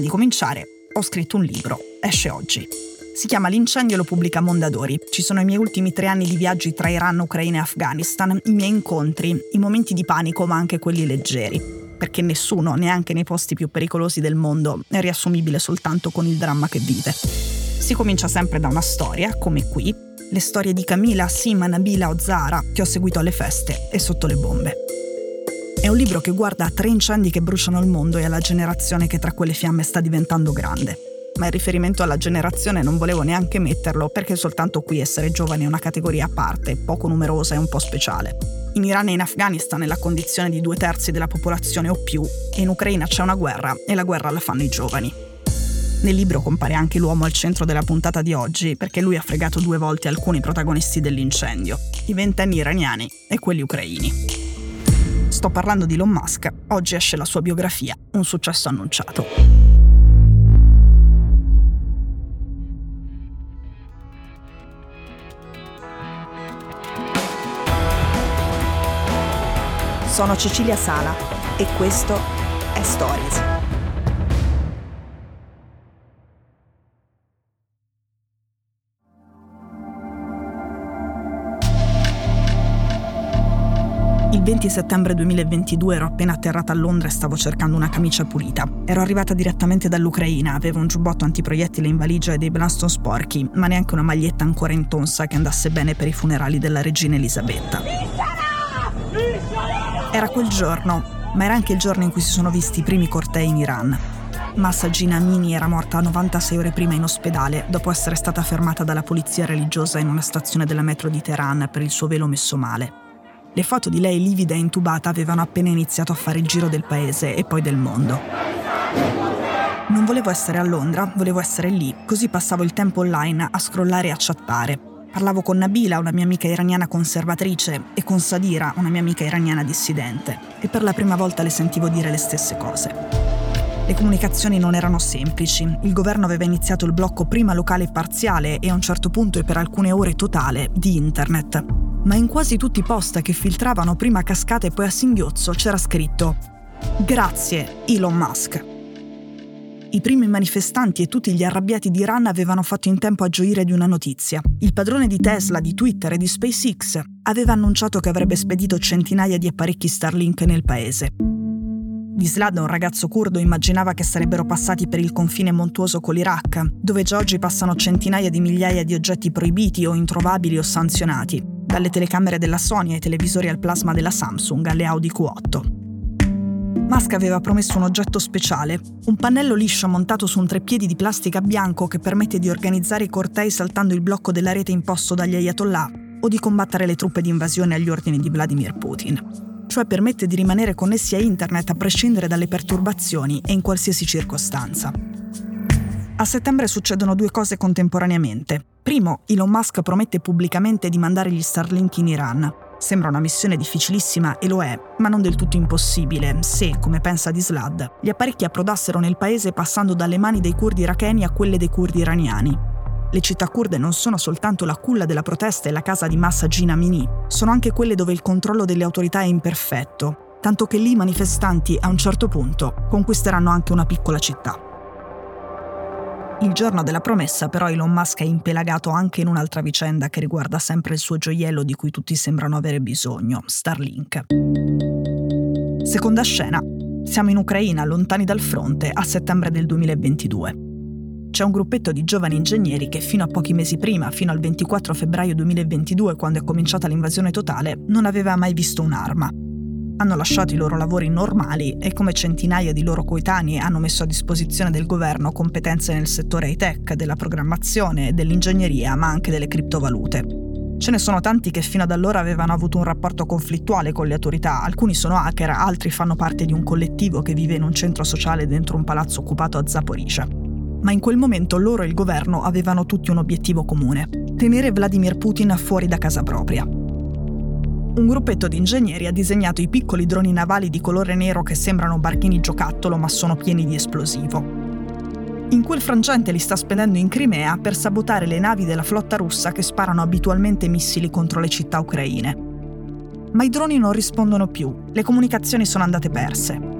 di cominciare, ho scritto un libro, esce oggi. Si chiama L'incendio lo pubblica Mondadori. Ci sono i miei ultimi tre anni di viaggi tra Iran, Ucraina e Afghanistan, i miei incontri, i momenti di panico ma anche quelli leggeri. Perché nessuno, neanche nei posti più pericolosi del mondo, è riassumibile soltanto con il dramma che vive. Si comincia sempre da una storia, come qui, le storie di Camila, Sima, Nabila o Zara che ho seguito alle feste e sotto le bombe. È un libro che guarda a tre incendi che bruciano il mondo e alla generazione che tra quelle fiamme sta diventando grande. Ma il riferimento alla generazione non volevo neanche metterlo perché soltanto qui essere giovani è una categoria a parte, poco numerosa e un po' speciale. In Iran e in Afghanistan è la condizione di due terzi della popolazione o più e in Ucraina c'è una guerra e la guerra la fanno i giovani. Nel libro compare anche l'uomo al centro della puntata di oggi perché lui ha fregato due volte alcuni protagonisti dell'incendio, i ventenni iraniani e quelli ucraini. Sto parlando di Elon Musk. Oggi esce la sua biografia, un successo annunciato. Sono Cecilia Sala e questo è Stories. Il 20 settembre 2022 ero appena atterrata a Londra e stavo cercando una camicia pulita. Ero arrivata direttamente dall'Ucraina, avevo un giubbotto antiproiettile in valigia e dei Blaston sporchi, ma neanche una maglietta ancora intonsa che andasse bene per i funerali della regina Elisabetta. Era quel giorno, ma era anche il giorno in cui si sono visti i primi cortei in Iran. Massa Gina Amini era morta 96 ore prima in ospedale dopo essere stata fermata dalla polizia religiosa in una stazione della metro di Teheran per il suo velo messo male. Le foto di lei livida e intubata avevano appena iniziato a fare il giro del paese e poi del mondo. Non volevo essere a Londra, volevo essere lì, così passavo il tempo online a scrollare e a chattare. Parlavo con Nabila, una mia amica iraniana conservatrice, e con Sadira, una mia amica iraniana dissidente, e per la prima volta le sentivo dire le stesse cose. Le comunicazioni non erano semplici. Il governo aveva iniziato il blocco prima locale e parziale e a un certo punto e per alcune ore totale di internet ma in quasi tutti i post che filtravano prima a cascata e poi a singhiozzo c'era scritto Grazie, Elon Musk. I primi manifestanti e tutti gli arrabbiati di Iran avevano fatto in tempo a gioire di una notizia. Il padrone di Tesla, di Twitter e di SpaceX aveva annunciato che avrebbe spedito centinaia di apparecchi Starlink nel paese. Dislad, un ragazzo curdo, immaginava che sarebbero passati per il confine montuoso con l'Iraq, dove già oggi passano centinaia di migliaia di oggetti proibiti o introvabili o sanzionati, dalle telecamere della Sony ai televisori al plasma della Samsung alle Audi Q8. Musk aveva promesso un oggetto speciale, un pannello liscio montato su un treppiedi di plastica bianco che permette di organizzare i cortei saltando il blocco della rete imposto dagli ayatollah o di combattere le truppe di invasione agli ordini di Vladimir Putin. Cioè permette di rimanere connessi a internet a prescindere dalle perturbazioni e in qualsiasi circostanza. A settembre succedono due cose contemporaneamente. Primo, Elon Musk promette pubblicamente di mandare gli Starlink in Iran. Sembra una missione difficilissima e lo è, ma non del tutto impossibile se, come pensa Dislad, gli apparecchi approdassero nel paese passando dalle mani dei curdi iracheni a quelle dei curdi iraniani. Le città kurde non sono soltanto la culla della protesta e la casa di massa Gina Mini, sono anche quelle dove il controllo delle autorità è imperfetto, tanto che lì i manifestanti a un certo punto conquisteranno anche una piccola città. Il giorno della promessa però Elon Musk è impelagato anche in un'altra vicenda che riguarda sempre il suo gioiello di cui tutti sembrano avere bisogno, Starlink. Seconda scena. Siamo in Ucraina, lontani dal fronte, a settembre del 2022. C'è un gruppetto di giovani ingegneri che fino a pochi mesi prima, fino al 24 febbraio 2022, quando è cominciata l'invasione totale, non aveva mai visto un'arma hanno lasciato i loro lavori normali e come centinaia di loro coetanei hanno messo a disposizione del governo competenze nel settore high-tech, della programmazione, dell'ingegneria, ma anche delle criptovalute. Ce ne sono tanti che fino ad allora avevano avuto un rapporto conflittuale con le autorità, alcuni sono hacker, altri fanno parte di un collettivo che vive in un centro sociale dentro un palazzo occupato a Zaporizhia. Ma in quel momento loro e il governo avevano tutti un obiettivo comune, tenere Vladimir Putin fuori da casa propria un gruppetto di ingegneri ha disegnato i piccoli droni navali di colore nero che sembrano barchini giocattolo ma sono pieni di esplosivo. In quel frangente li sta spedendo in Crimea per sabotare le navi della flotta russa che sparano abitualmente missili contro le città ucraine. Ma i droni non rispondono più, le comunicazioni sono andate perse.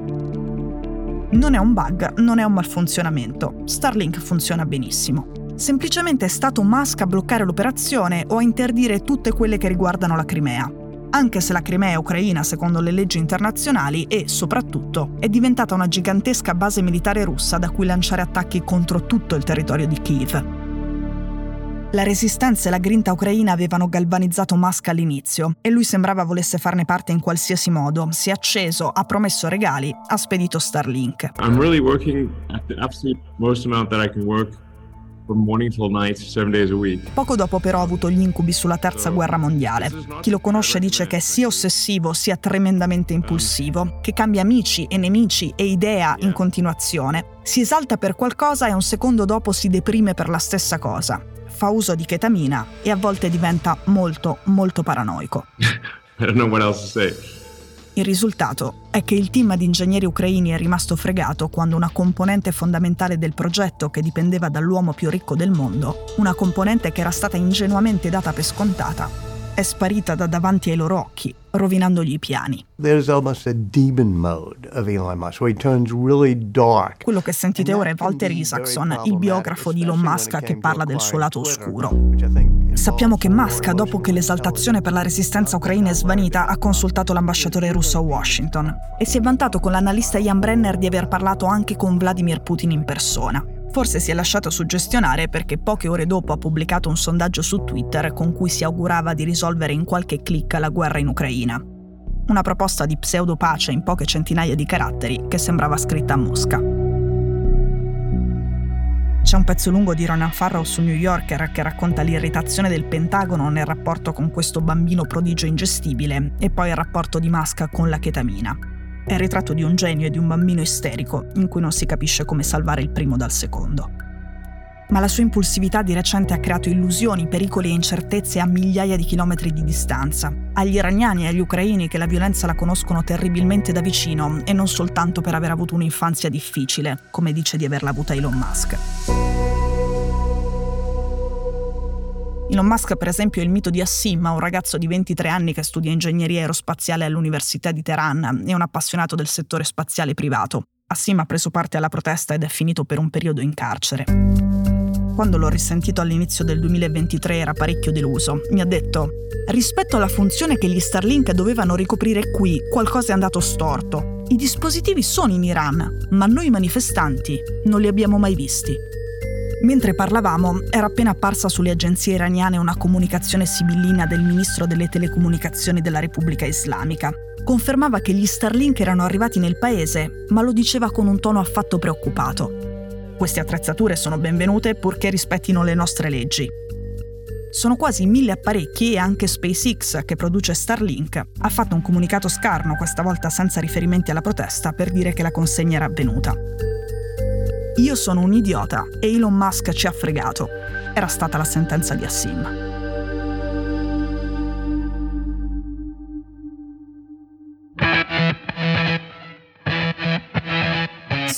Non è un bug, non è un malfunzionamento. Starlink funziona benissimo. Semplicemente è stato Musk a bloccare l'operazione o a interdire tutte quelle che riguardano la Crimea. Anche se la Crimea è ucraina secondo le leggi internazionali e, soprattutto, è diventata una gigantesca base militare russa da cui lanciare attacchi contro tutto il territorio di Kiev. La resistenza e la grinta ucraina avevano galvanizzato Musk all'inizio e lui sembrava volesse farne parte in qualsiasi modo. Si è acceso, ha promesso regali, ha spedito Starlink. I'm really working at the absolute most amount that I can work Poco dopo però ha avuto gli incubi sulla terza guerra mondiale. Chi lo conosce dice che è sia ossessivo sia tremendamente impulsivo, che cambia amici e nemici e idea in continuazione. Si esalta per qualcosa e un secondo dopo si deprime per la stessa cosa fa uso di ketamina e a volte diventa molto, molto paranoico. Il risultato è che il team di ingegneri ucraini è rimasto fregato quando una componente fondamentale del progetto che dipendeva dall'uomo più ricco del mondo, una componente che era stata ingenuamente data per scontata, è sparita da davanti ai loro occhi, rovinandogli i piani. Quello che sentite ora è Walter Isaacson, il biografo di Elon Musk che parla del suo lato oscuro. Sappiamo che Musk, dopo che l'esaltazione per la resistenza ucraina è svanita, ha consultato l'ambasciatore russo a Washington e si è vantato con l'analista Ian Brenner di aver parlato anche con Vladimir Putin in persona. Forse si è lasciato suggestionare perché poche ore dopo ha pubblicato un sondaggio su Twitter con cui si augurava di risolvere in qualche clic la guerra in Ucraina. Una proposta di pseudo-pace in poche centinaia di caratteri che sembrava scritta a Mosca. C'è un pezzo lungo di Ronan Farrow su New Yorker che racconta l'irritazione del Pentagono nel rapporto con questo bambino prodigio ingestibile e poi il rapporto di Musk con la chetamina. È il ritratto di un genio e di un bambino isterico, in cui non si capisce come salvare il primo dal secondo. Ma la sua impulsività di recente ha creato illusioni, pericoli e incertezze a migliaia di chilometri di distanza. Agli iraniani e agli ucraini che la violenza la conoscono terribilmente da vicino e non soltanto per aver avuto un'infanzia difficile, come dice di averla avuta Elon Musk. Elon Musk, per esempio, è il mito di Assim, un ragazzo di 23 anni che studia ingegneria aerospaziale all'Università di Teheran e un appassionato del settore spaziale privato. Assim ha preso parte alla protesta ed è finito per un periodo in carcere. Quando l'ho risentito all'inizio del 2023 era parecchio deluso. Mi ha detto, rispetto alla funzione che gli Starlink dovevano ricoprire qui, qualcosa è andato storto. I dispositivi sono in Iran, ma noi manifestanti non li abbiamo mai visti. Mentre parlavamo, era appena apparsa sulle agenzie iraniane una comunicazione sibillina del ministro delle telecomunicazioni della Repubblica Islamica. Confermava che gli Starlink erano arrivati nel paese, ma lo diceva con un tono affatto preoccupato. Queste attrezzature sono benvenute purché rispettino le nostre leggi. Sono quasi mille apparecchi e anche SpaceX, che produce Starlink, ha fatto un comunicato scarno, questa volta senza riferimenti alla protesta, per dire che la consegna era avvenuta. Io sono un idiota e Elon Musk ci ha fregato. Era stata la sentenza di Assim.